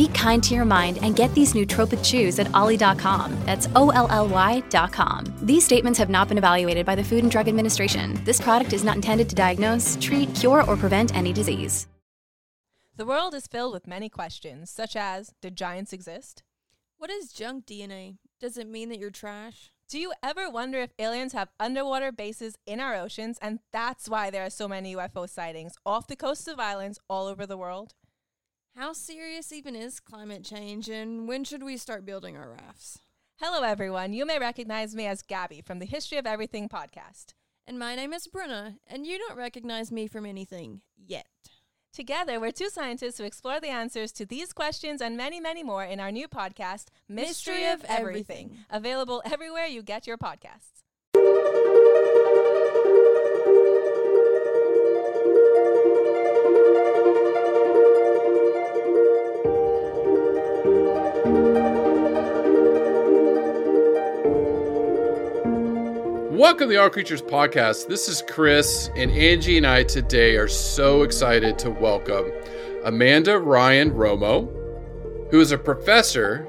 Be kind to your mind and get these nootropic chews at olly.com. That's O L L Y.com. These statements have not been evaluated by the Food and Drug Administration. This product is not intended to diagnose, treat, cure, or prevent any disease. The world is filled with many questions, such as Did giants exist? What is junk DNA? Does it mean that you're trash? Do you ever wonder if aliens have underwater bases in our oceans and that's why there are so many UFO sightings off the coasts of islands all over the world? How serious even is climate change, and when should we start building our rafts? Hello, everyone. You may recognize me as Gabby from the History of Everything podcast. And my name is Bruna, and you don't recognize me from anything yet. Together, we're two scientists who explore the answers to these questions and many, many more in our new podcast, Mystery, Mystery of Everything, Everything. available everywhere you get your podcasts. Welcome to the All Creatures Podcast. This is Chris, and Angie and I today are so excited to welcome Amanda Ryan Romo, who is a professor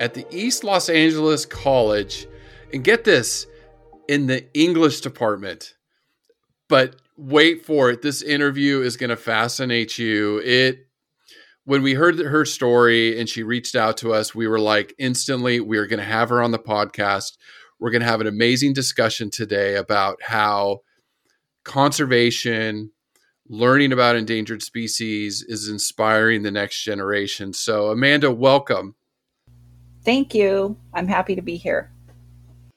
at the East Los Angeles College. And get this, in the English department. But wait for it. This interview is going to fascinate you. It when we heard her story and she reached out to us, we were like instantly we are going to have her on the podcast. We're going to have an amazing discussion today about how conservation, learning about endangered species is inspiring the next generation. So, Amanda, welcome. Thank you. I'm happy to be here.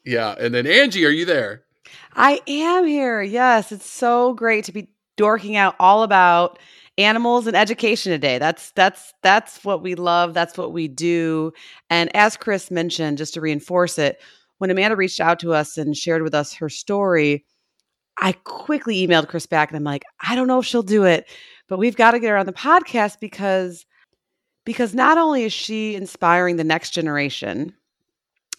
Yeah. And then, Angie, are you there? I am here. Yes, it's so great to be dorking out all about animals and education today. That's that's that's what we love. That's what we do. And as Chris mentioned, just to reinforce it, when Amanda reached out to us and shared with us her story, I quickly emailed Chris back and I'm like, I don't know if she'll do it, but we've got to get her on the podcast because because not only is she inspiring the next generation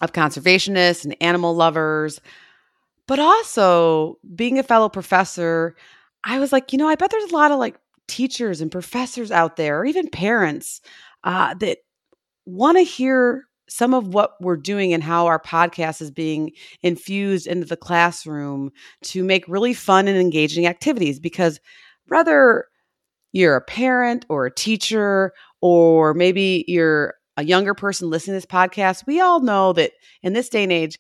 of conservationists and animal lovers, but also being a fellow professor, I was like, you know, I bet there's a lot of like teachers and professors out there, or even parents uh, that want to hear some of what we're doing and how our podcast is being infused into the classroom to make really fun and engaging activities. Because whether you're a parent or a teacher, or maybe you're a younger person listening to this podcast, we all know that in this day and age,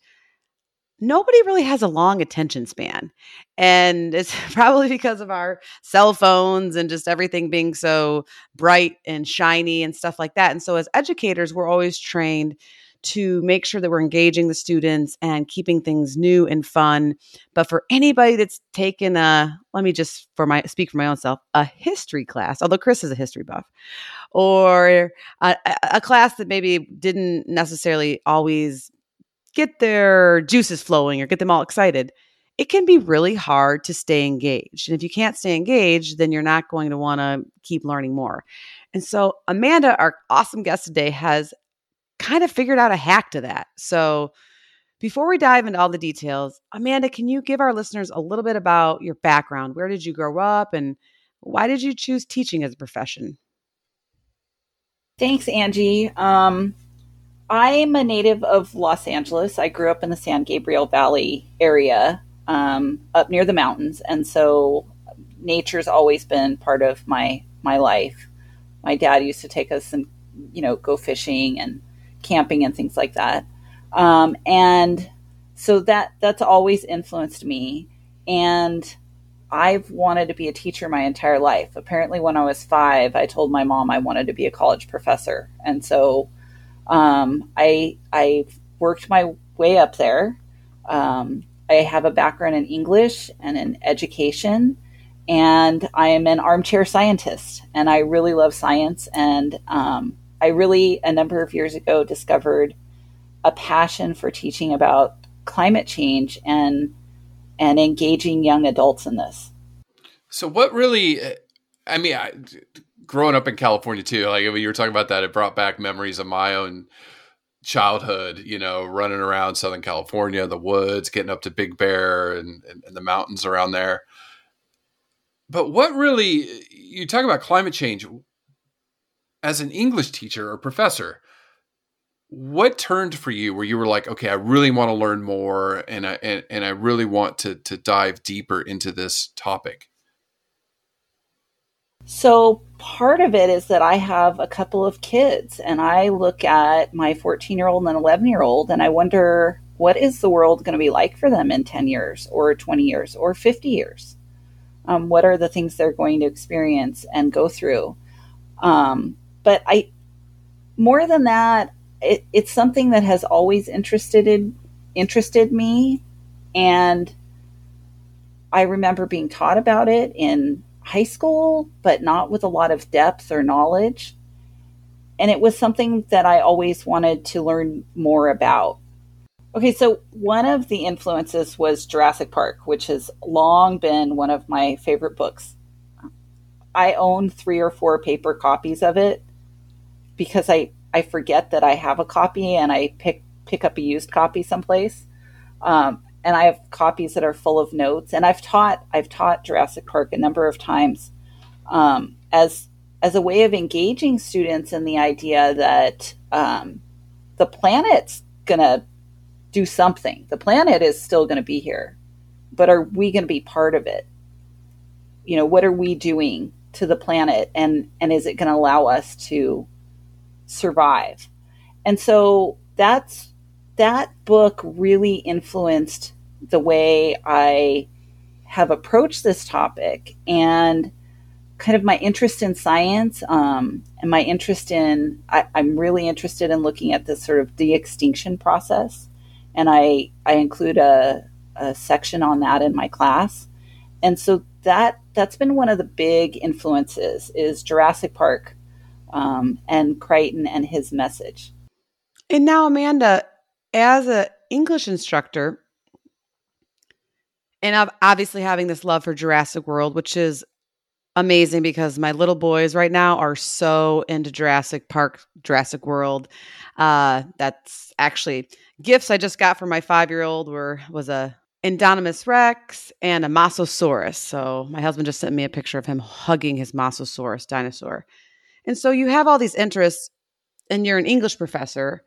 nobody really has a long attention span. And it's probably because of our cell phones and just everything being so bright and shiny and stuff like that. And so, as educators, we're always trained to make sure that we're engaging the students and keeping things new and fun. But for anybody that's taken a, let me just for my speak for my own self, a history class, although Chris is a history buff, or a, a- class that maybe didn't necessarily always get their juices flowing or get them all excited, it can be really hard to stay engaged. And if you can't stay engaged, then you're not going to want to keep learning more. And so, Amanda, our awesome guest today, has kind of figured out a hack to that. So, before we dive into all the details, Amanda, can you give our listeners a little bit about your background? Where did you grow up and why did you choose teaching as a profession? Thanks, Angie. Um, I'm a native of Los Angeles. I grew up in the San Gabriel Valley area, um, up near the mountains, and so nature's always been part of my my life. My dad used to take us and you know go fishing and camping and things like that, um, and so that that's always influenced me. And I've wanted to be a teacher my entire life. Apparently, when I was five, I told my mom I wanted to be a college professor, and so um, I I worked my way up there. Um, I have a background in English and in education, and I am an armchair scientist, and I really love science. And um, I really, a number of years ago, discovered a passion for teaching about climate change and and engaging young adults in this. So, what really, I mean, I, growing up in California too, like when you were talking about that, it brought back memories of my own childhood, you know, running around Southern California, the woods, getting up to Big Bear and, and, and the mountains around there. But what really, you talk about climate change as an English teacher or professor, what turned for you where you were like, okay, I really want to learn more and I, and, and I really want to, to dive deeper into this topic? So part of it is that I have a couple of kids and I look at my 14 year old and 11 year old and I wonder what is the world going to be like for them in 10 years or 20 years or 50 years? Um, what are the things they're going to experience and go through? Um, but I, more than that, it, it's something that has always interested in, interested me, and I remember being taught about it in high school, but not with a lot of depth or knowledge. And it was something that I always wanted to learn more about. Okay, so one of the influences was Jurassic Park, which has long been one of my favorite books. I own three or four paper copies of it because I, I forget that I have a copy and I pick pick up a used copy someplace. Um, and I have copies that are full of notes. And I've taught I've taught Jurassic Park a number of times um, as as a way of engaging students in the idea that um, the planet's gonna do something. The planet is still to be here, but are we to be part of it? You know, what are we doing to the planet, and and is it to allow us to survive? And so that's that book really influenced the way I have approached this topic and kind of my interest in science um, and my interest in I, am really interested in looking at this sort of de-extinction process. And i i include a, a section on that in my class. And so that that's been one of the big influences is jurassic park um, and crichton and his message. And now amanda as an English instructor, and I'm obviously having this love for Jurassic World, which is amazing because my little boys right now are so into Jurassic Park, Jurassic World. Uh, that's actually gifts I just got for my five year old were was a Indominus Rex and a Mosasaurus. So my husband just sent me a picture of him hugging his Mosasaurus dinosaur. And so you have all these interests, and you're an English professor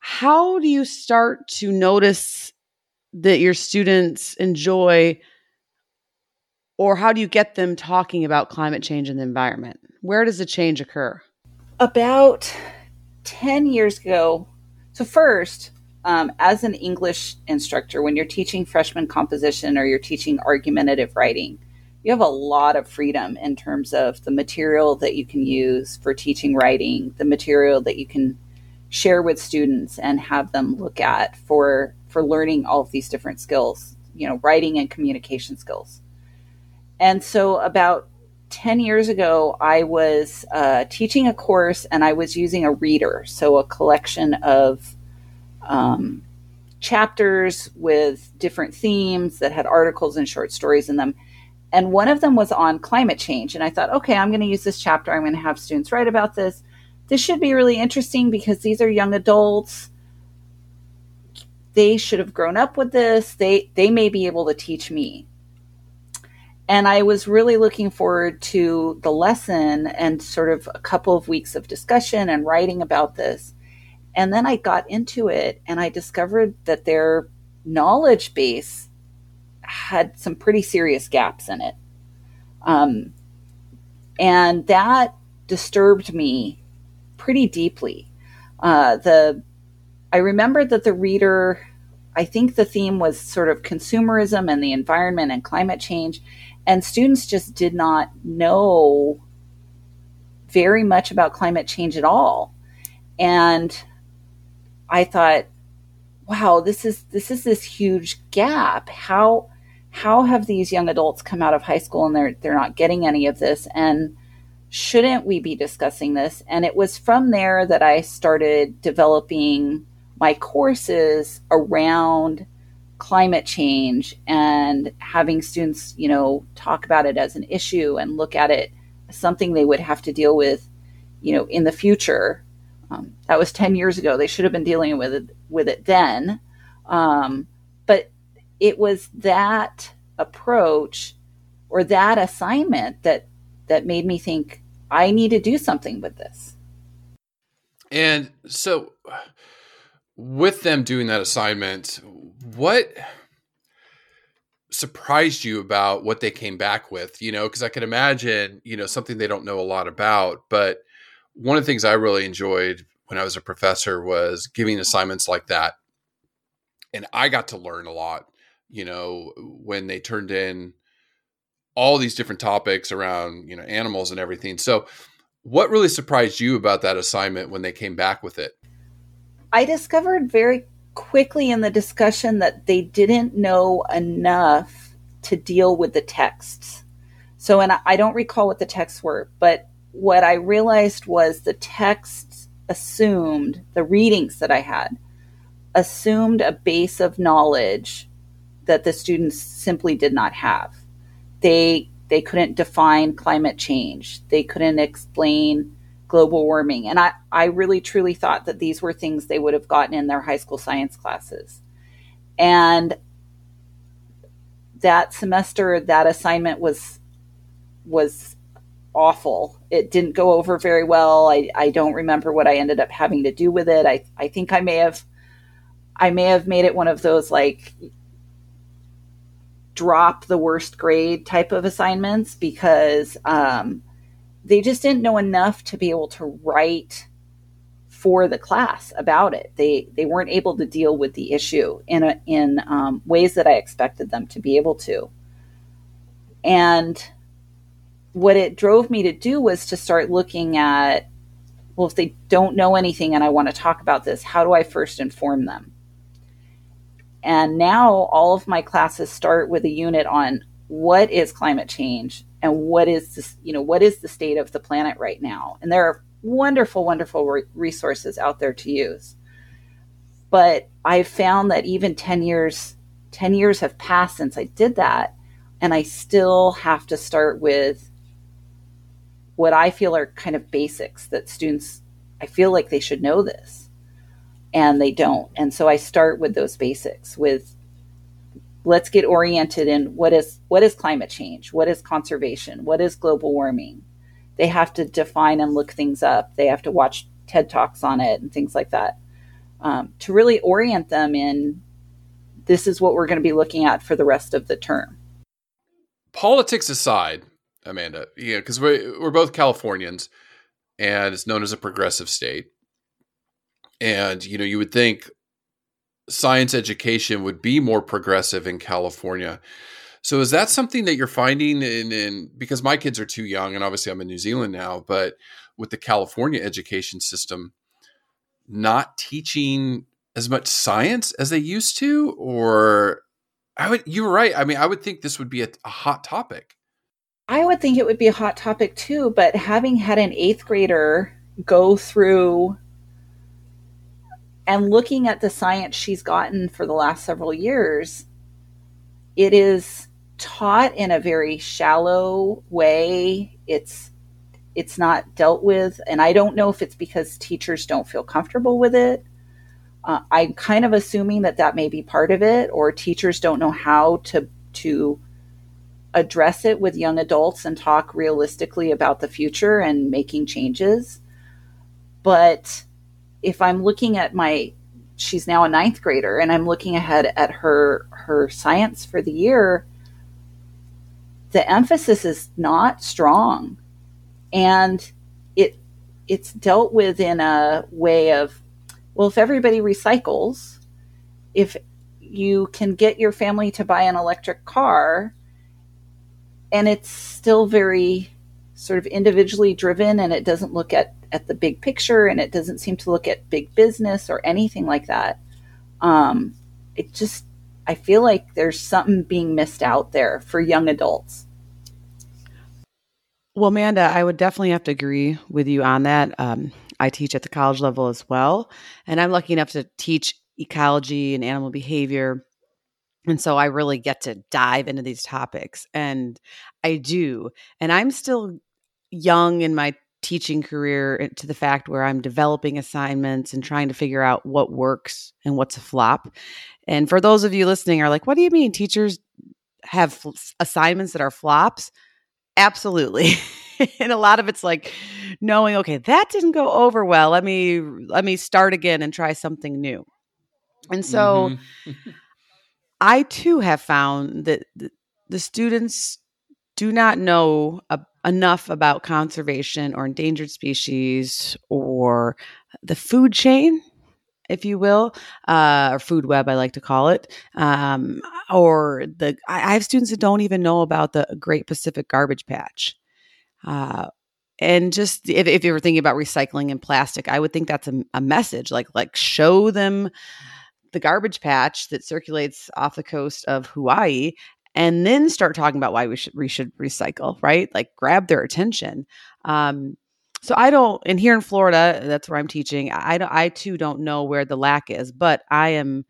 how do you start to notice that your students enjoy or how do you get them talking about climate change and the environment? Where does the change occur? About 10 years ago. So, first, um, as an English instructor, when you're teaching freshman composition or you're teaching argumentative writing, you have a lot of freedom in terms of the material that you can use for teaching writing, the material that you can share with students and have them look at for for learning all of these different skills you know writing and communication skills. And so about 10 years ago i was uh, teaching a course and i was using a reader so a collection of um, chapters with different themes that had articles and short stories in them. And one of them was on climate change. And i thought okay i'm going to use this chapter. I'm going to have students write about this this should be really interesting because these are young adults. They should have grown up with this. They they may be able to teach me. And I was really looking forward to the lesson and sort of a couple of weeks of discussion and writing about this. And then I got into it and I discovered that their knowledge base had some pretty serious gaps in it. Um, and that disturbed me pretty deeply. Uh, the I remember that the reader, I think the theme was sort of consumerism and the environment and climate change, and students just did not know very much about climate change at all. And I thought, wow, this is this is this huge gap. How how have these young adults come out of high school and they're they're not getting any of this? And shouldn't we be discussing this? And it was from there that I started developing my courses around climate change and having students, you know, talk about it as an issue and look at it as something they would have to deal with, you know, in the future. Um, that was 10 years ago. They should have been dealing with it, with it then. Um, but it was that approach or that assignment that that made me think I need to do something with this. And so with them doing that assignment, what surprised you about what they came back with? You know, because I can imagine, you know, something they don't know a lot about. But one of the things I really enjoyed when I was a professor was giving assignments like that. And I got to learn a lot, you know, when they turned in all these different topics around, you know, animals and everything. So, what really surprised you about that assignment when they came back with it? I discovered very quickly in the discussion that they didn't know enough to deal with the texts. So, and I don't recall what the texts were, but what I realized was the texts assumed, the readings that I had, assumed a base of knowledge that the students simply did not have. They they couldn't define climate change. They couldn't explain global warming. And I, I really truly thought that these were things they would have gotten in their high school science classes. And that semester, that assignment was was awful. It didn't go over very well. I, I don't remember what I ended up having to do with it. I, I think I may have I may have made it one of those like drop the worst grade type of assignments because um, they just didn't know enough to be able to write for the class about it. They they weren't able to deal with the issue in a, in um, ways that I expected them to be able to. And what it drove me to do was to start looking at well, if they don't know anything and I want to talk about this, how do I first inform them? And now all of my classes start with a unit on what is climate change and what is this, you know, what is the state of the planet right now? And there are wonderful, wonderful re- resources out there to use. But I've found that even 10 years, 10 years have passed since I did that. And I still have to start with what I feel are kind of basics that students, I feel like they should know this and they don't. And so I start with those basics with let's get oriented in what is what is climate change? What is conservation? What is global warming? They have to define and look things up. They have to watch ted talks on it and things like that um, to really orient them in this is what we're going to be looking at for the rest of the term. Politics aside amanda yeah because we're, we're both californians and it's known as a progressive state and you know you would think science education would be more progressive in California. So is that something that you're finding in, in because my kids are too young and obviously I'm in New Zealand now, but with the California education system not teaching as much science as they used to or I would you were right. I mean, I would think this would be a, a hot topic. I would think it would be a hot topic too, but having had an 8th grader go through and looking at the science she's gotten for the last several years, it is taught in a very shallow way. It's it's not dealt with, and I don't know if it's because teachers don't feel comfortable with it. Uh, I'm kind of assuming that that may be part of it, or teachers don't know how to to address it with young adults and talk realistically about the future and making changes. But if I'm looking at my she's now a ninth grader and I'm looking ahead at her her science for the year, the emphasis is not strong. And it it's dealt with in a way of well, if everybody recycles, if you can get your family to buy an electric car, and it's still very sort of individually driven and it doesn't look at at the big picture and it doesn't seem to look at big business or anything like that. Um, it just, I feel like there's something being missed out there for young adults. Well, Amanda, I would definitely have to agree with you on that. Um, I teach at the college level as well, and I'm lucky enough to teach ecology and animal behavior And so I really get to dive into these topics and I do. And I'm still young in my teaching career eh, to the fact where I'm developing assignments and trying to figure out what works and what's a flop. And for those of you listening are like, what do you mean teachers have f- assignments that are flops? Absolutely. and a lot of it's like knowing, okay, that didn't go over well. Let me let me start again and try something new. And so mm-hmm. I too have found that the students do not know a, enough about conservation or endangered species or the food chain, if you will, uh, or food web, I like to call it. Um, or the I have students that don't even know about the Great Pacific Garbage Patch. Uh, and just if, if you were thinking about recycling and plastic, I would think that's a, a message. Like like show them the garbage patch that circulates off the coast of Hawaii and then start talking about why we should we should recycle, right? Like grab their attention. Um, so I don't, and here in Florida, that's where I'm teaching. I don't, I too don't know where the lack is, but I am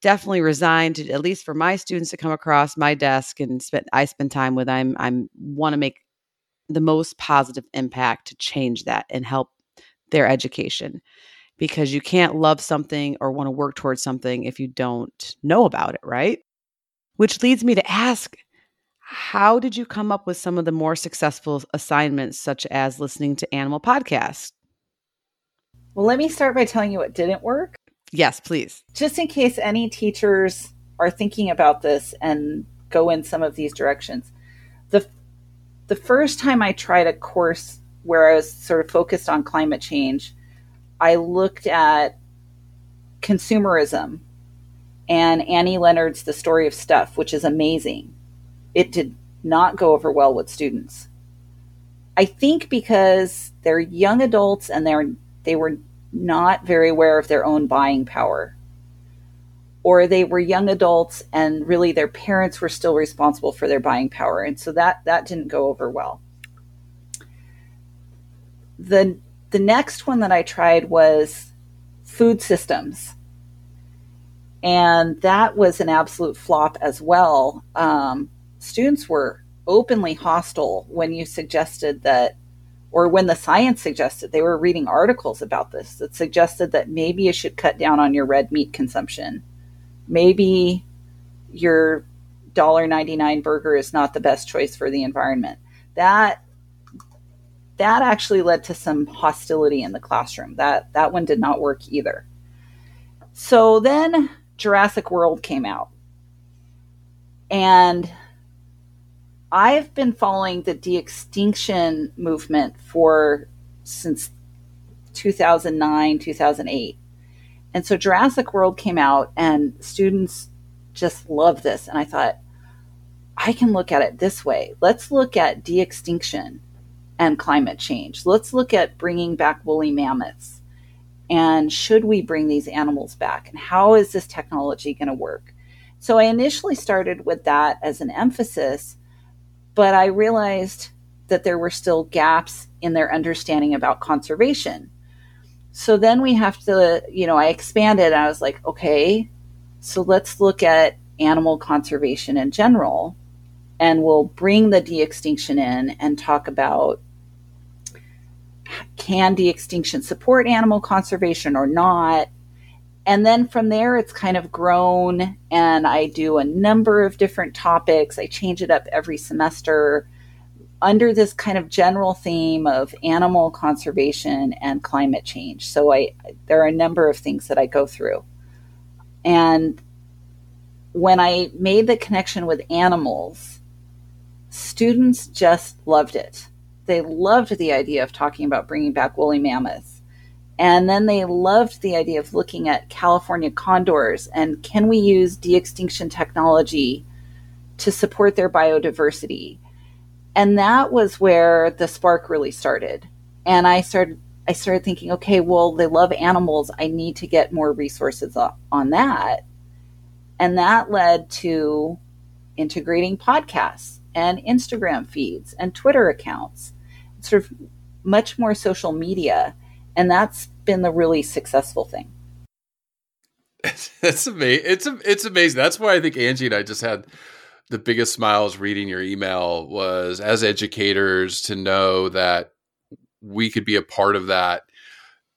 definitely resigned to at least for my students to come across my desk and spend I spend time with. I'm I'm want to make the most positive impact to change that and help their education because you can't love something or want to work towards something if you don't know about it, right? Which leads me to ask how did you come up with some of the more successful assignments, such as listening to animal podcasts? Well, let me start by telling you what didn't work. Yes, please. Just in case any teachers are thinking about this and go in some of these directions. The the first time I tried a course where I was sort of focused on climate change, I looked at consumerism and Annie Leonard's The Story of Stuff, which is amazing. It did not go over well with students. I think because they're young adults and they're they were not very aware of their own buying power. Or they were young adults and really their parents were still responsible for their buying power. And so that that didn't go over well. The the next one that I tried was food systems and that was an absolute flop as well. Um, students were openly hostile when you suggested that, or when the science suggested, they were reading articles about this that suggested that maybe you should cut down on your red meat consumption. Maybe your $1.99 burger is not the best choice for the environment. That that actually led to some hostility in the classroom. That that one did not work either. So then Jurassic World came out. And I've been following the de-extinction movement for since 2009, 2008. And so Jurassic World came out and students just love this and I thought I can look at it this way. Let's look at de-extinction and climate change. Let's look at bringing back woolly mammoths and should we bring these animals back and how is this technology going to work? So i initially started with that as an emphasis but i realized that there were still gaps in their understanding about conservation. So then we have to you know i expanded i was like okay so let's look at animal conservation in general and we'll bring the de-extinction in and talk about can de-extinction support animal conservation or not? And then from there, it's kind of grown, and I do a number of different topics. I change it up every semester under this kind of general theme of animal conservation and climate change. So I there are a number of things that I go through. And when I made the connection with animals, students just loved it they loved the idea of talking about bringing back woolly mammoths. And then they loved the idea of looking at California condors and can we use de extinction technology to support their biodiversity? And that was where the spark really started. And I started I started thinking, okay, well, they love animals. I need to get more resources on that. And that led to integrating podcasts and Instagram feeds and Twitter accounts sort of much more social media. And that's been the really successful thing. It's amazing. It's it's amazing. That's why I think Angie and I just had the biggest smiles reading your email was as educators to know that we could be a part of that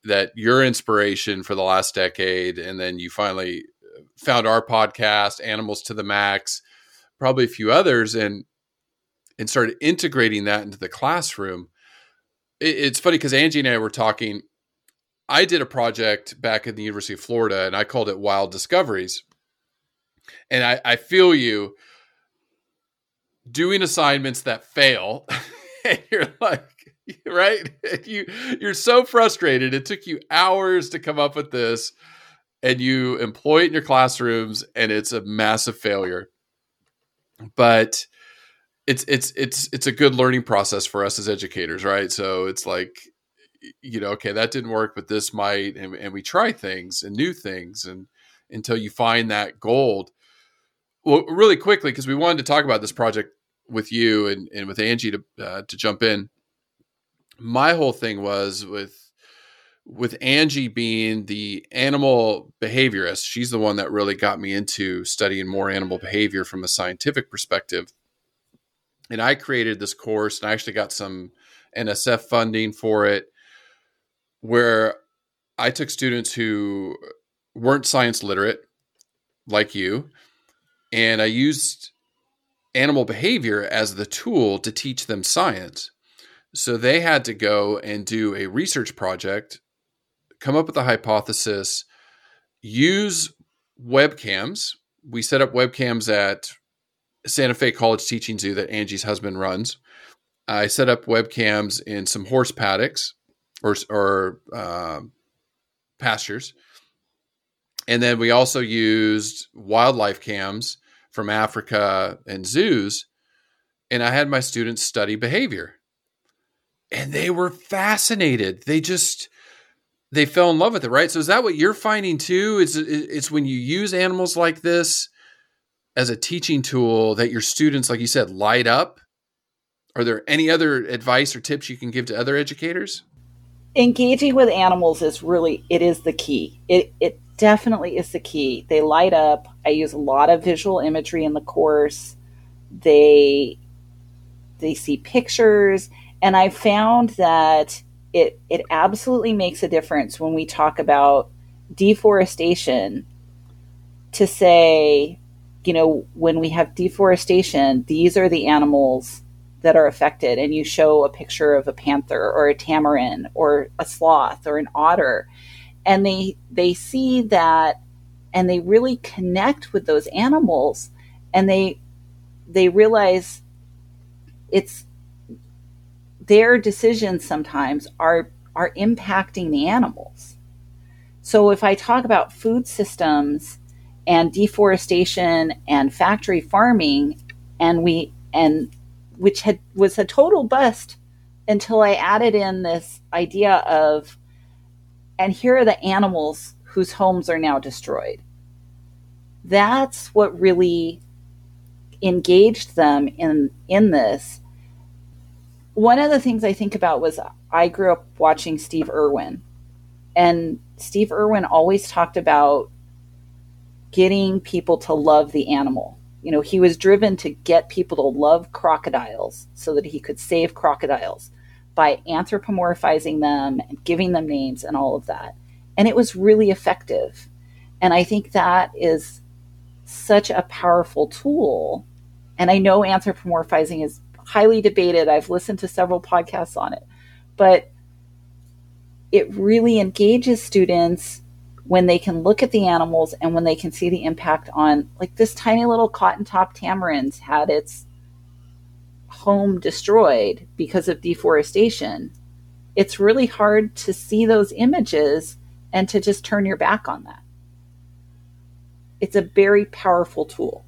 that your inspiration for the last decade and then you finally found our podcast animals to the max probably a few others and and started integrating that into the classroom it, it's funny because angie and i were talking I did a project back at the University of Florida and I called it Wild Discoveries. And I, I feel you doing assignments that fail. and you're like, right? You you're so frustrated. It took you hours to come up with this, and you employ it in your classrooms, and it's a massive failure. But it's it's it's it's a good learning process for us as educators, right? So it's like you know, okay, that didn't work, but this might, and, and we try things and new things, and until you find that gold. Well, really quickly, because we wanted to talk about this project with you and, and with Angie to uh, to jump in. My whole thing was with with Angie being the animal behaviorist. She's the one that really got me into studying more animal behavior from a scientific perspective. And I created this course, and I actually got some NSF funding for it where I took students who weren't science literate, like you, and I used animal behavior as the tool to teach them science. So they had to go and do a research project, come up with a hypothesis, use webcams. We set up webcams at Santa Fe College Teaching Zoo that Angie's husband runs. I set up webcams in some horse paddocks or or uh, pastures. And then we also used wildlife cams from Africa and zoos. And I had my students study behavior. And they were fascinated. They just they fell in love with it, right? So is that what you're finding too? Is it's when you use animals like this as a teaching tool that your students, like you said, light up? Are there any other advice or tips you can give to other educators? engaging with animals is really it is the key. It it definitely is the key. They light up. I use a lot of visual imagery in the course. They they see pictures and I found that it it absolutely makes a difference when we talk about deforestation to say, you know, when we have deforestation, these are the animals that are affected. And you show a picture of a panther or a tamarin or a sloth or an otter. And they they see that and they really connect with those animals and they they realize it's their decisions sometimes are are impacting the animals. So if i talk about food systems and deforestation and factory farming and we and which had was a total bust until I added in this idea of, and here are the animals whose homes are now destroyed. That's what really engaged them in in this. One of the things I think about was I grew up watching Steve Irwin, and Steve Irwin always talked about getting people to love the animal you know, he was driven to get people to love crocodiles so that he could save crocodiles by anthropomorphizing them and giving them names and all of that. And it was really effective. And I think that is such a powerful tool. And I know anthropomorphizing is highly debated. I've listened to several podcasts on it. But it really engages students when they can look at the animals and when they can see the impact on like this tiny little cotton top tamarins had its home destroyed because of deforestation. It's really hard to see those images and to just turn your back on that. It's a very powerful tool.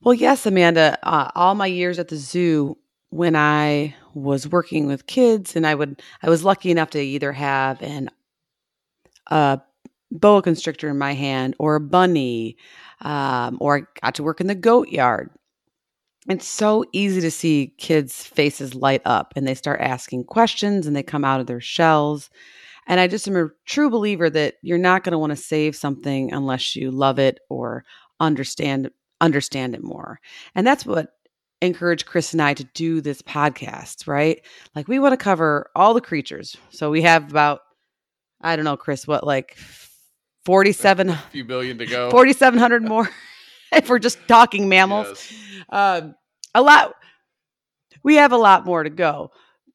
Well yes amanda uh, all my years at the zoo when i was working with kids and i would i was lucky enough to either have an a boa constrictor in my hand or a bunny, um, or I got to work in the goat yard. It's so easy to see kids' faces light up and they start asking questions and they come out of their shells. And I just am a true believer that you're not going to want to save something unless you love it or understand understand it more. And that's what encouraged Chris and I to do this podcast, right? Like we want to cover all the creatures. So we have about I don't know, Chris, what like 47 a few billion to go. 4700 more if we're just talking mammals. Yes. Um, a lot we have a lot more to go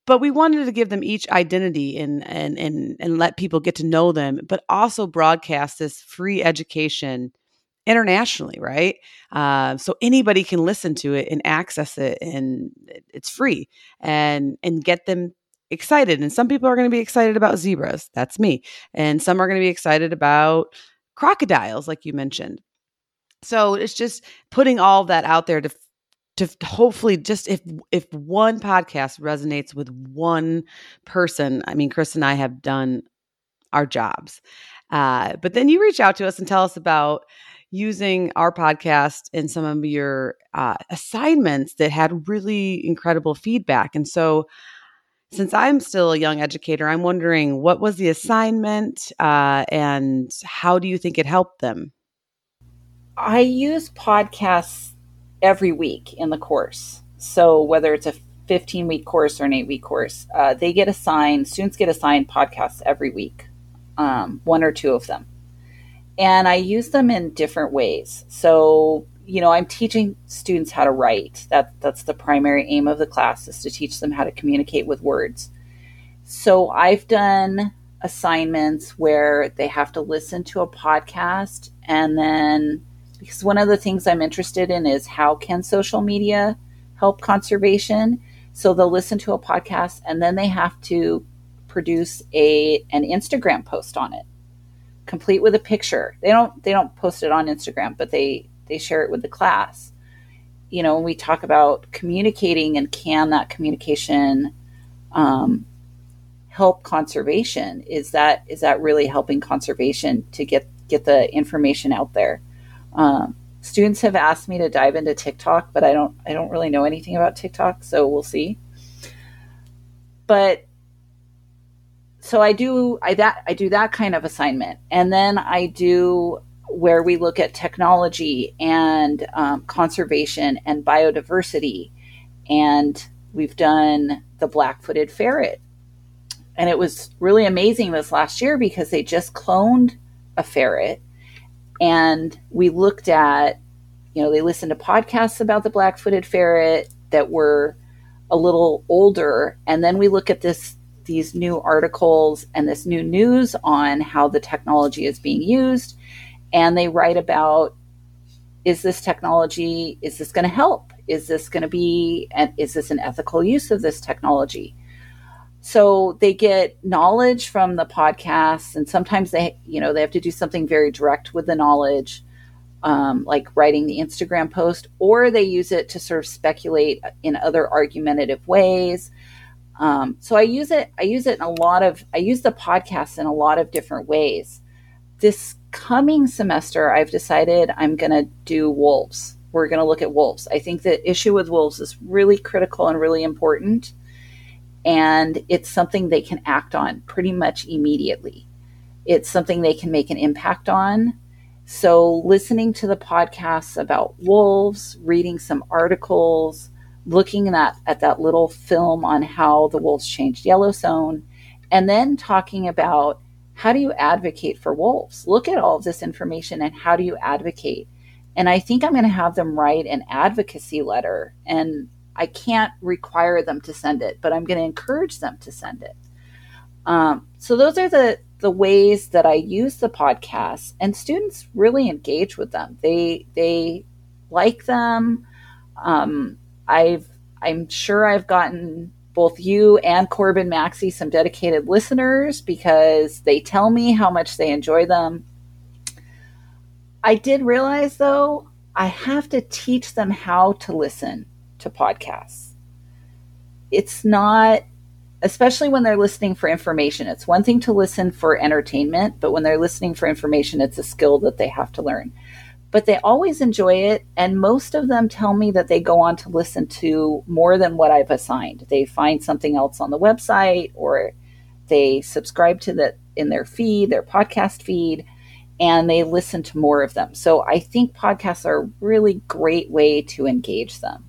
but we wanted to give them each identity and and and and let people get to know them but also broadcast this free education internationally right uh, so anybody can listen to it and access it and it's free and and get them excited and some people are going to be excited about zebras that's me and some are going to be excited about crocodiles like you mentioned. So it's just putting all that out there to to hopefully just if if one podcast resonates with one person i mean chris and i have done our jobs uh, but then you reach out to us and tell us about using our podcast in some of your uh, assignments that had really incredible feedback and so since i'm still a young educator i'm wondering what was the assignment uh, and how do you think it helped them i use podcasts every week in the course. So whether it's a 15 week course or an eight week course, uh, they get assigned, students get assigned podcasts every week, um, one or two of them. And I use them in different ways. So, you know, I'm teaching students how to write. That that's the primary aim of the class is to teach them how to communicate with words. So I've done assignments where they have to listen to a podcast and then because one of the things I'm interested in is how can social media help conservation? So they'll listen to a podcast and then they have to produce a an Instagram post on it, complete with a picture. They don't they don't post it on Instagram, but they they share it with the class. You know, when we talk about communicating and can that communication um, help conservation? Is that is that really helping conservation to get get the information out there? Um, students have asked me to dive into TikTok, but I don't I don't really know anything about TikTok, so we'll see. But so I do I that I do that kind of assignment, and then I do where we look at technology and um, conservation and biodiversity, and we've done the black-footed ferret, and it was really amazing this last year because they just cloned a ferret and we looked at, you know, they listened to podcasts about the black footed ferret that were a little older. And then we look at this these new articles and this new news on how the technology is being used. And they write about is this technology, is this going to help? Is this going to be, and is this an ethical use of this technology? so they get knowledge from the podcasts and sometimes they you know they have to do something very direct with the knowledge um, like writing the instagram post or they use it to sort of speculate in other argumentative ways um, so i use it i use it in a lot of i use the podcasts in a lot of different ways this coming semester i've decided i'm going to do wolves we're going to look at wolves i think the issue with wolves is really critical and really important and it's something they can act on pretty much immediately. It's something they can make an impact on. So, listening to the podcasts about wolves, reading some articles, looking at, at that little film on how the wolves changed Yellowstone, and then talking about how do you advocate for wolves? Look at all of this information and how do you advocate? And I think I'm going to have them write an advocacy letter and I can't require them to send it, but I'm going to encourage them to send it. Um, so those are the the ways that I use the podcast, and students really engage with them. They they like them. Um, I've I'm sure I've gotten both you and Corbin Maxey some dedicated listeners because they tell me how much they enjoy them. I did realize though, I have to teach them how to listen to podcasts. It's not, especially when they're listening for information, it's one thing to listen for entertainment, but when they're listening for information, it's a skill that they have to learn. But they always enjoy it, and most of them tell me that they go on to listen to more than what I've assigned. They find something else on the website or they subscribe to the in their feed, their podcast feed, and they listen to more of them. So I think podcasts are a really great way to engage them.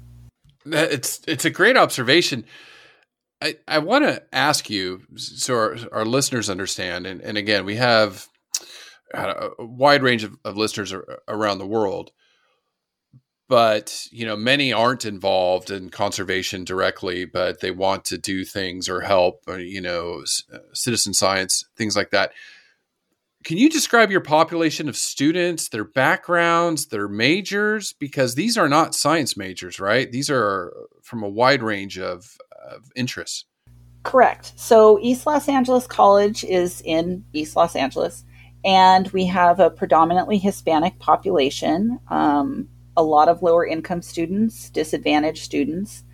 It's it's a great observation. I, I want to ask you so our, our listeners understand, and, and again, we have a wide range of, of listeners around the world. But you know many aren't involved in conservation directly but they want to do things or help or, you know uh, citizen science things like that. Can you describe your population of students their backgrounds their majors? Because these are not science majors right? These are from a wide range of, of interests. Correct. So east los angeles college is in east los angeles and we have a predominantly hispanic population um, a lot of lower income students, disadvantaged students.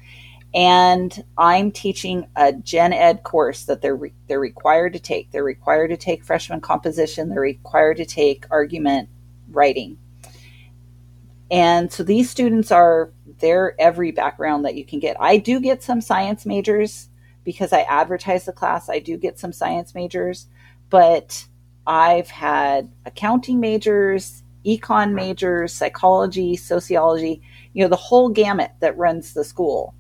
And I'm teaching a gen ed course that they're re- they're required to take. They're required to take freshman composition. They're required to take argument writing. And so these students are they're every background that you can get. I do get some science majors because I advertise the class. I do get some science majors, but I've had accounting majors, econ majors, psychology, sociology, you know, the whole gamut that runs the school.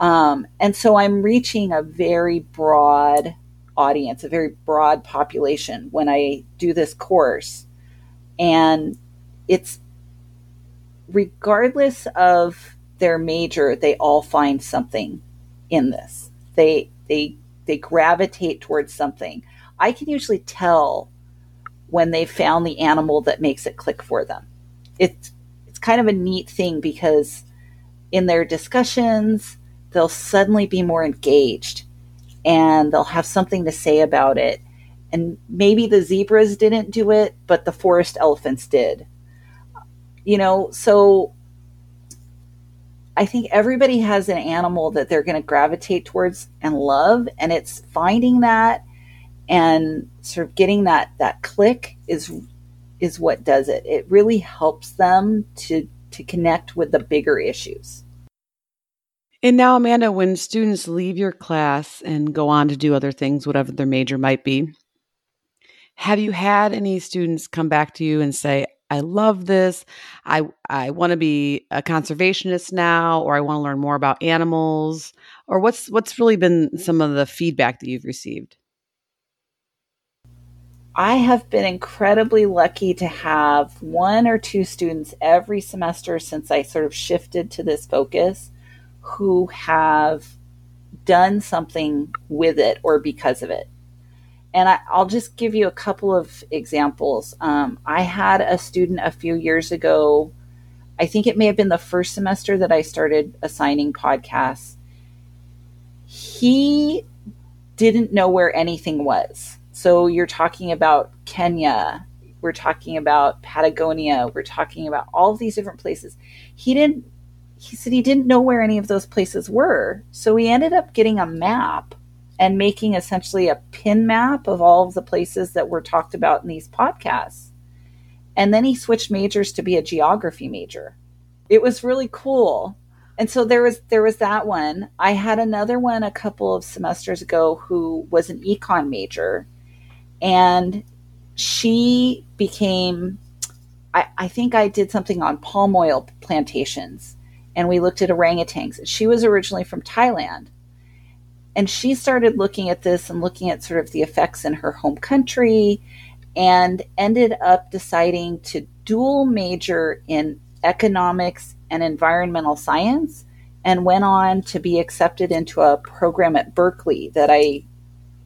Um, and so I'm reaching a very broad audience, a very broad population when I do this course. And it's regardless of their major, they all find something in this. They they they gravitate towards something. I can usually tell when they found the animal that makes it click for them. It's it's kind of a neat thing because in their discussions they'll suddenly be more engaged and they'll have something to say about it. And maybe the zebras didn't do it, but the forest elephants did. You know, so I think everybody has an animal that they're going to gravitate towards and love, and it's finding that and sort of getting that that click is is what does it it really helps them to to connect with the bigger issues and now amanda when students leave your class and go on to do other things whatever their major might be have you had any students come back to you and say I love this. I I want to be a conservationist now or I want to learn more about animals or what's what's really been some of the feedback that you've received? I have been incredibly lucky to have one or two students every semester since I sort of shifted to this focus who have done something with it or because of it. And I, will just give you a couple of examples. Um, I had a student a few years ago, I think it may have been the first semester that I started assigning podcasts. He didn't know where anything was so you're talking about Kenya, we're talking about Patagonia, we're talking about all of these different places. He didn't he said he didn't know where any of those places were. So he ended up getting a map and making essentially a pin map of all of the places that were talked about in these podcasts. And then he switched majors to be a geography major. It was really cool. And so there was there was that one. I had another one a couple of semesters ago who was an econ major and she became I, I think I did something on palm oil plantations and we looked at orangutans. She was originally from Thailand. And she started looking at this and looking at sort of the effects in her home country and ended up deciding to dual major in economics and environmental science and went on to be accepted into a program at Berkeley that I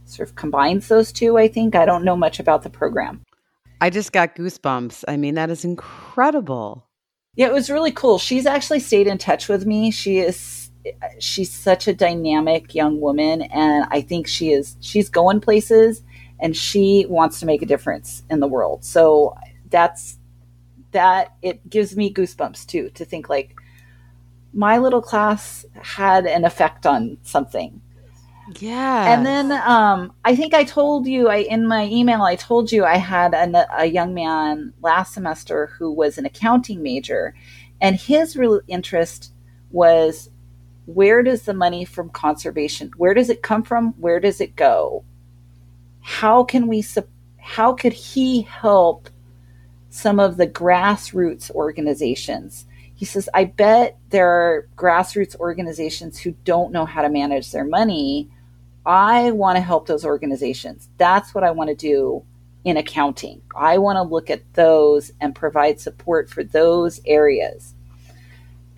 sort of combines those two, I think. I don't know much about the program. I just got goosebumps. I mean, that is incredible. Yeah, it was really cool. She's actually stayed in touch with me. She is she's such a dynamic young woman and I think she is she's going places and she wants to make a difference in the world. So that's that it gives me goosebumps too to think like my little class had an effect on something yeah. And then um, I think I told you I in my email I told you I had a, a young man last semester who was an accounting major, and his real interest was where does the money from conservation where does it come from? Where does it go? How can we how could he help some of the grassroots organizations? He says i bet there are grassroots organizations who don't know how to manage their money i want to help those organizations that's what i want to do in accounting i want to look at those and provide support for those areas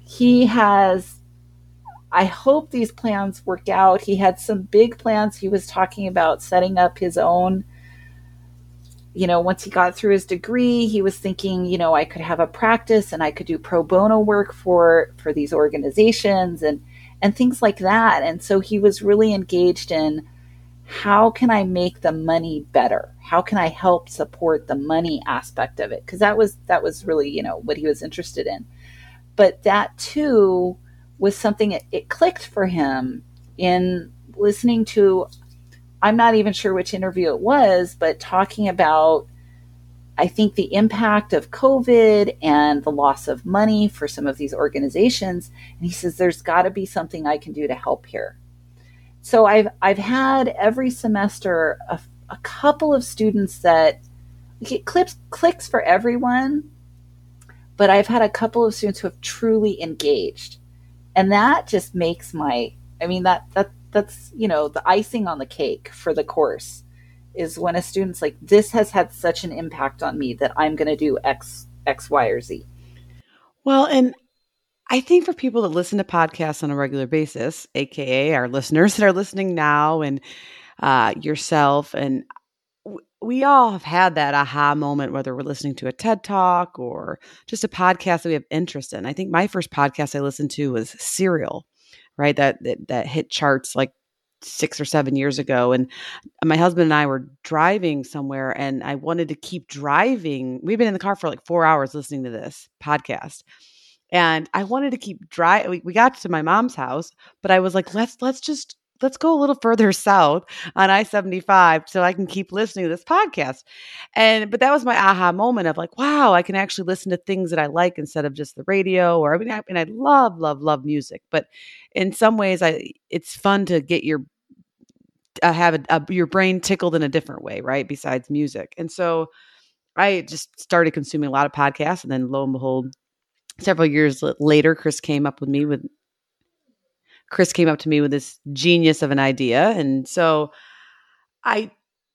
he has I hope these plans work out. He had some big plans. He was talking about setting up his own you know, once he got through his degree, he was thinking, you know, I could have a practice and I could do pro bono work for for these organizations and and things like that. And so he was really engaged in how can I make the money better? How can I help support the money aspect of it? Because that was that was really, you know, what he was interested in. But that too was something it, it clicked for him in listening to I'm not even sure which interview it was, but talking about I think the impact of COVID and the loss of money for some of these organizations. And he says there's got to be something I can do to help here. So I've I've had every semester a, a couple of students that it clips clicks for everyone, but I've had a couple of students who have truly engaged, and that just makes my I mean that that that's you know the icing on the cake for the course is when a student's like this has had such an impact on me that i'm going to do x x y or z well and i think for people that listen to podcasts on a regular basis aka our listeners that are listening now and uh, yourself and we all have had that aha moment, whether we're listening to a TED talk or just a podcast that we have interest in. I think my first podcast I listened to was Serial right? That, that that hit charts like six or seven years ago and my husband and i were driving somewhere and i wanted to keep driving. We've been in the car for like four hours listening to this podcast and i wanted to keep driving we, we got to my mom's house but i was like let's let's just let's go a little further south on I-75 so I can keep listening to this podcast. And but that was my aha moment of like, wow, I can actually listen to things that I like instead of just the radio or I mean I, mean, I love love love music, but in some ways I it's fun to get your uh, have a, a, your brain tickled in a different way, right? Besides music. And so I just started consuming a lot of podcasts and then lo and behold several years later Chris came up with me with Chris came up to me with this genius of an idea. And so I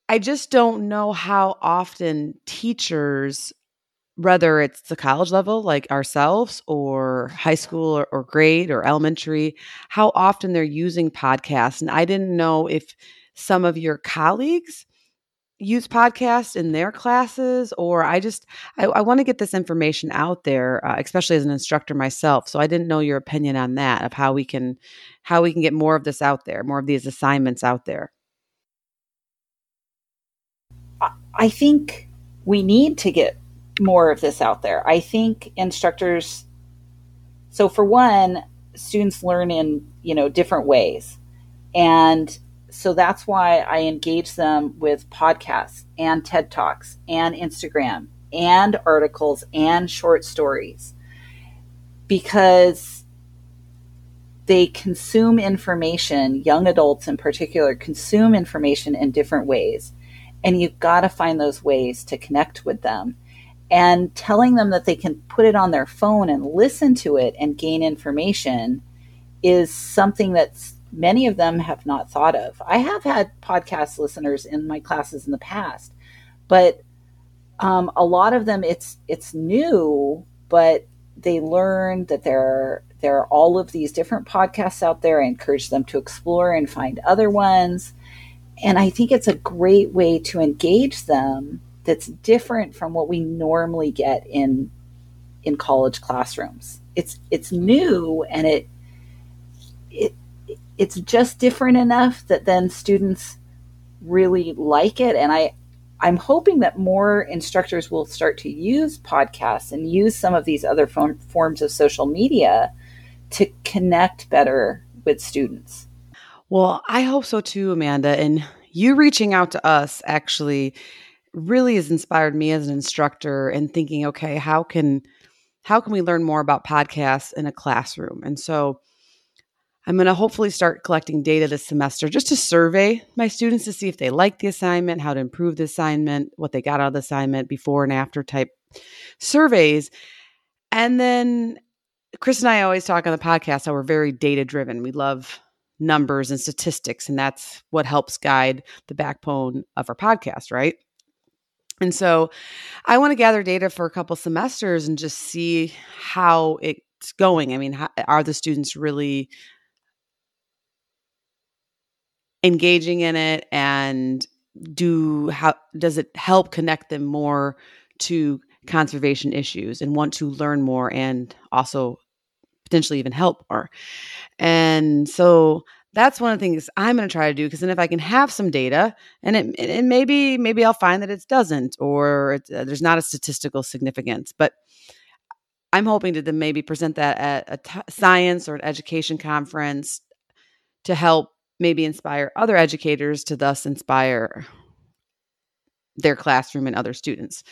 I just don't know how often teachers whether it's the college level like ourselves or high school or, or grade or elementary how often they're using podcasts and i didn't know if some of your colleagues use podcasts in their classes or i just i, I want to get this information out there uh, especially as an instructor myself so i didn't know your opinion on that of how we can how we can get more of this out there more of these assignments out there. I think we need to get more of this out there. I think instructors so for one students learn in you know different ways. And so that's why I engage them with podcasts and TED Talks and Instagram and articles and short stories because they consume information, young adults in particular, consume information in different ways. And you've got to find those ways to connect with them. And telling them that they can put it on their phone and listen to it and gain information is something that's many of them have not thought of. I have had podcast listeners in my classes in the past, but um, a lot of them it's it's new, but they learn that there are, there are all of these different podcasts out there. I encourage them to explore and find other ones, and I think it's a great way to engage them. That's different from what we normally get in in college classrooms. It's it's new and it it's just different enough that then students really like it. And i i'm hoping that more instructors will start to use podcasts and use some of these other form, forms of social media to connect better with students. Well i hope so too amanda. And you reaching out to us actually really has inspired me as an instructor and thinking okay how can how can we learn more about podcasts in a classroom? And so I'm going to hopefully start collecting data this semester just to survey my students to see if they like the assignment, how to improve the assignment, what they got out of the assignment, before and after type surveys. And then Chris and I always talk on the podcast how we're very data driven. We love numbers and statistics, and that's what helps guide the backbone of our podcast, right? And so I want to gather data for a couple semesters and just see how it's going. I mean, how, are the students really engaging in it and do how does it help connect them more to conservation issues and want to learn more and also potentially even help more. And so that's one of the things I'm going to try to do because then if I can have some data and it and maybe maybe I'll find that it doesn't or uh, there's not a statistical significance, but I'm hoping to then maybe present that at a t- science or an education conference to help maybe inspire other educators to thus inspire their classroom and other students.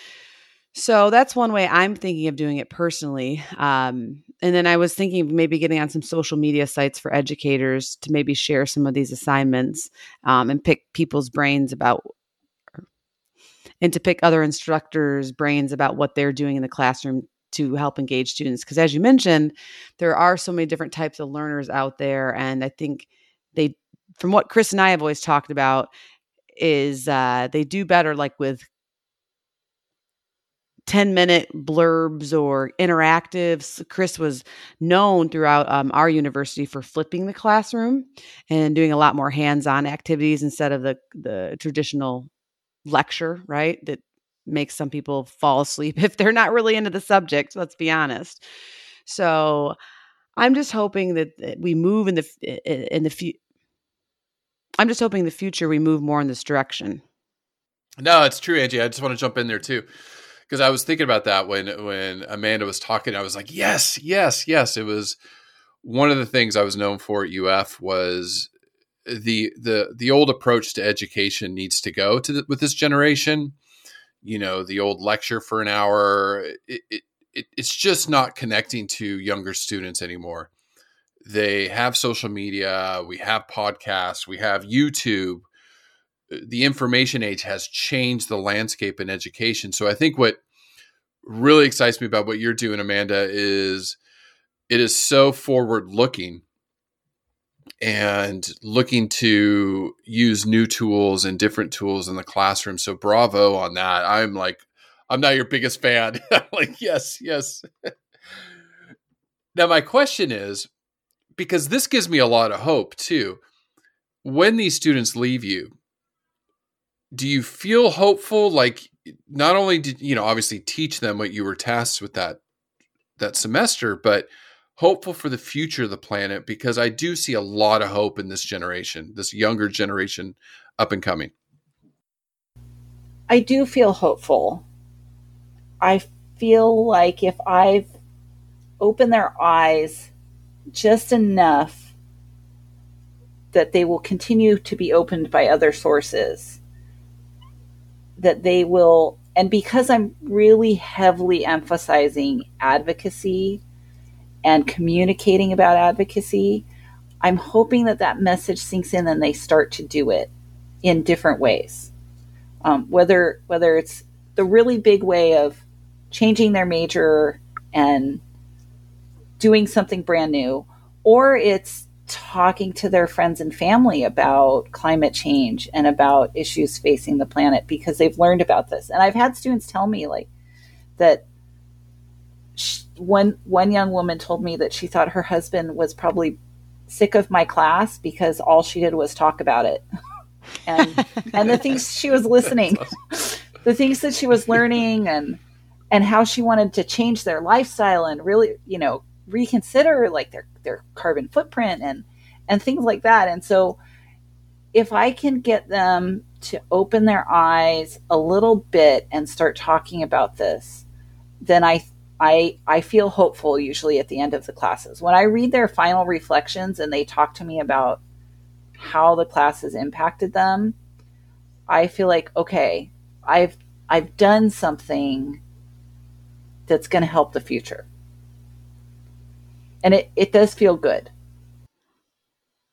So that's one way I'm thinking of doing it personally. Um, and then I was thinking of maybe getting on some social media sites for educators to maybe share some of these assignments um, and pick people's brains about, and to pick other instructors' brains about what they're doing in the classroom to help engage students. Because as you mentioned, there are so many different types of learners out there. And I think they, from what Chris and I have always talked about, is uh, they do better like with 10 minute blurbs or interactives. Chris was known throughout um, our university for flipping the classroom and doing a lot more hands on activities instead of the, the traditional lecture, right? That makes some people fall asleep if they're not really into the subject, let's be honest. So I'm just hoping that we move in the in the. I'm just hoping in the future we move more in this direction. No, it's true, Angie. I just want to jump in there too because I was thinking about that when when Amanda was talking. I was like, yes, yes, yes. It was one of the things I was known for at UF was the the the old approach to education needs to go to the, with this generation. You know, the old lecture for an hour. It, it, it, it's just not connecting to younger students anymore. They have social media. We have podcasts. We have YouTube the information age has changed the landscape in education. So I think what really excites me about what you're doing, Amanda, is it is so forward looking and looking to use new tools and different tools in the classroom. So bravo on that. I'm like, I'm not your biggest fan. Like, yes, yes. now my question is, because this gives me a lot of hope too. When these students leave you, do you feel hopeful? Like not only did you know obviously teach them what you were tasked with that that semester but hopeful for the future of the planet because i do see a lot of hope in this generation this younger generation up and coming. I do feel hopeful. I feel like if i've opened their eyes just enough that they will continue to be opened by other sources that they will, and because I'm really heavily emphasizing advocacy and communicating about advocacy, I'm hoping that that message sinks in and they start to do it in different ways. Um, whether whether it's the really big way of changing their major and doing something brand new, or it's talking to their friends and family about climate change and about issues facing the planet because they've learned about this. And I've had students tell me like that one one young woman told me that she thought her husband was probably sick of my class because all she did was talk about it. and and the things she was listening the things that she was learning and and how she wanted to change their lifestyle and really, you know, reconsider like their their carbon footprint and and things like that. And so if I can get them to open their eyes a little bit and start talking about this, then I I I feel hopeful usually at the end of the classes. When I read their final reflections and they talk to me about how the class has impacted them, I feel like okay, I've I've done something that's going to help the future and it, it does feel good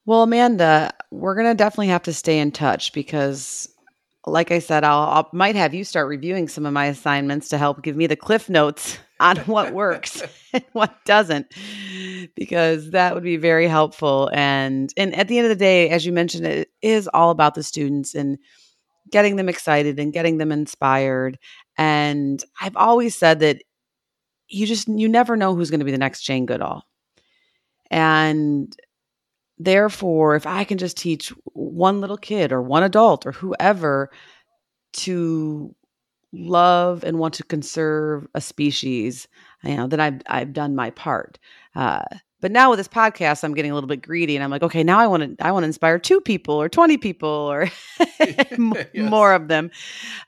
Well, Amanda, we're going to definitely have to stay in touch because like I said, I'll, I'll might have you start reviewing some of my assignments to help give me the cliff notes on what works and what doesn't, because that would be very helpful. And and at the end of the day, as you mentioned, it is all about the students and getting them excited and getting them inspired. And I've always said that you just you never know who's going to be the next Jane Goodall. And therefore, if I can just teach one little kid or one adult or whoever to love and want to conserve a species, you know, then I've I've done my part. Uh, but now with this podcast, I'm getting a little bit greedy, and I'm like, okay, now I want to I want to inspire two people or twenty people or yes. more of them,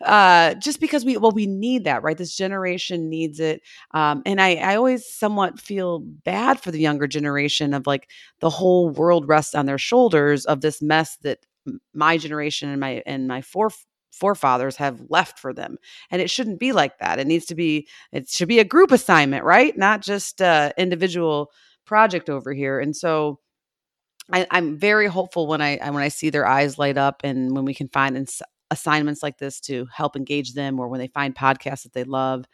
uh, just because we well we need that right. This generation needs it, um, and I I always somewhat feel bad for the younger generation of like the whole world rests on their shoulders of this mess that my generation and my and my fore forefathers have left for them. And it shouldn't be like that. It needs to be it should be a group assignment right? Not just uh individual project over here. And so I, am very hopeful when I when I see their eyes light up and when we can find ins- assignments like this to help engage them, or when they find podcasts that they love.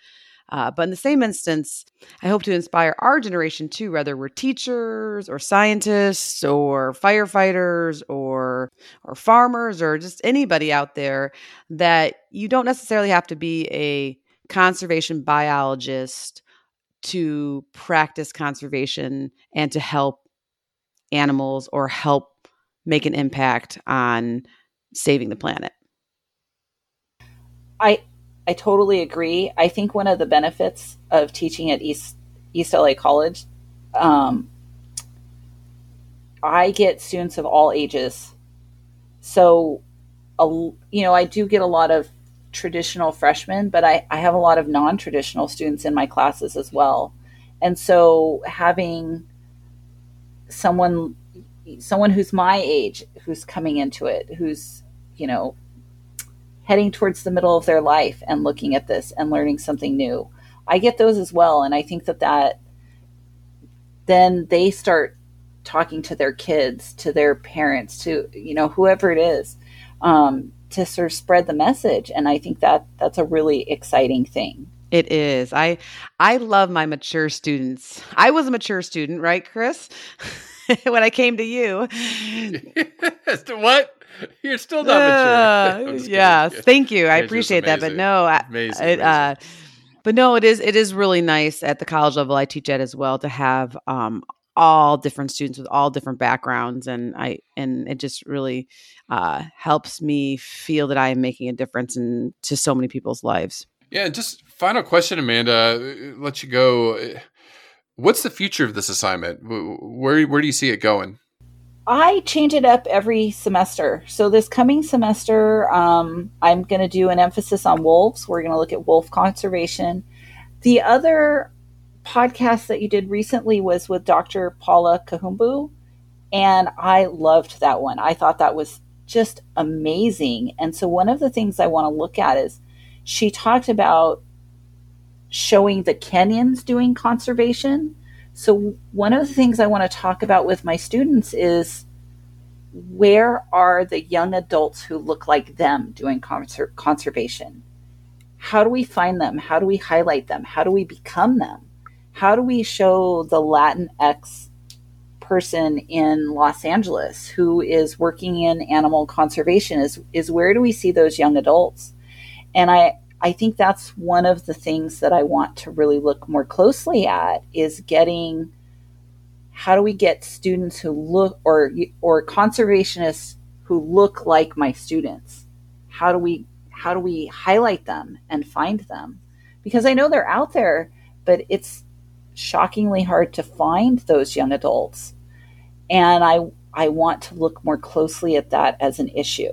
Uh, but in the same instance, I hope to inspire our generation too, whether we're teachers or scientists or firefighters or or farmers or just anybody out there that you don't necessarily have to be a conservation biologist to practice conservation and to help animals or help make an impact on saving the planet. I I totally agree. I think one of the benefits of teaching at East East LA College, um, I get students of all ages. So, a, you know, I do get a lot of traditional freshmen, but I, I have a lot of non traditional students in my classes as well. And so having someone someone who's my age who's coming into it, who's, you know, heading towards the middle of their life and looking at this and learning something new. I get those as well. And I think that that then they start talking to their kids, to their parents, to, you know, whoever it is. Um, to sort of spread the message and i think that that's a really exciting thing. It is. I i love my mature students. I was a mature student right chris? When i came to you. What? You're still not mature. Uh, yes. Thank you. I appreciate that but no amazing, I, uh, but no it is it is really nice at the college level. I teach at as well to have um, all different students with all different backgrounds and i and it just really uh, helps me feel that i am making a difference in to so many people's lives yeah and just final question amanda uh, let you go what's the future of this assignment where where do you see it going I change it up every semester. So this coming semester, um, I'm going to do an emphasis on wolves. We're going to look at wolf conservation. The other podcast that you did recently was with Dr. Paula Kahumbu, and I loved that one. I thought that was just amazing. And so, one of the things I want to look at is she talked about showing the Kenyans doing conservation. So, one of the things I want to talk about with my students is where are the young adults who look like them doing conser- conservation? How do we find them? How do we highlight them? How do we become them? How do we show the Latinx person in Los Angeles who is working in animal conservation is is where do we see those young adults? And I I think that's one of the things that I want to really look more closely at is getting how do we get students who look or or conservationists who look like my students? How do we how do we highlight them and find them? Because I know they're out there, but it's shockingly hard to find those young adults. And I, I want to look more closely at that as an issue.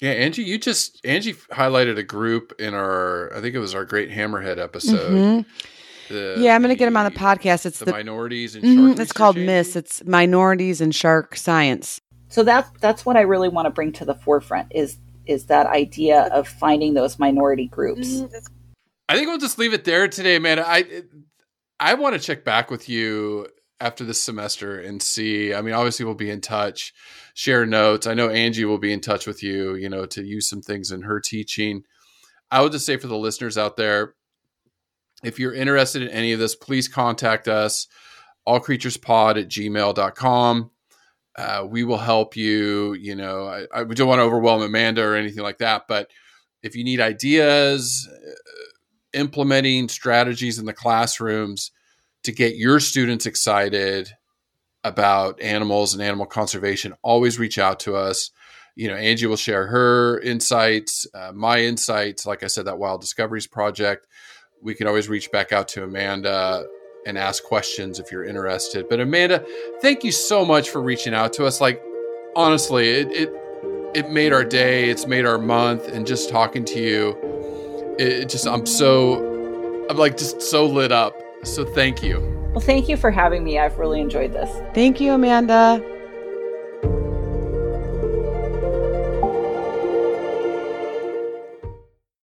Yeah, Angie, you just Angie highlighted a group in our I think it was our Great Hammerhead episode. Mm-hmm. The, yeah, I'm going to get them on the podcast. It's the, the minorities and mm-hmm, It's called Miss. It's minorities and shark science. So that's that's what I really want to bring to the forefront is is that idea of finding those minority groups. Mm-hmm. I think we'll just leave it there today, man. I I want to check back with you after this semester and see. I mean, obviously we'll be in touch, share notes. I know Angie will be in touch with you, you know, to use some things in her teaching. I would just say for the listeners out there, if you're interested in any of this, please contact us, allcreaturespod at gmail.com. Uh, we will help you. You know, I, I don't want to overwhelm Amanda or anything like that, but if you need ideas, uh, implementing strategies in the classrooms to get your students excited about animals and animal conservation, always reach out to us. You know, Angie will share her insights, uh, my insights. Like I said, that Wild Discoveries project. We can always reach back out to Amanda and ask questions if you're interested. But Amanda, thank you so much for reaching out to us. Like, honestly, it it, it made our day. It's made our month, and just talking to you, it just I'm so I'm like just so lit up. So thank you. Well, thank you for having me. I've really enjoyed this. Thank you, Amanda.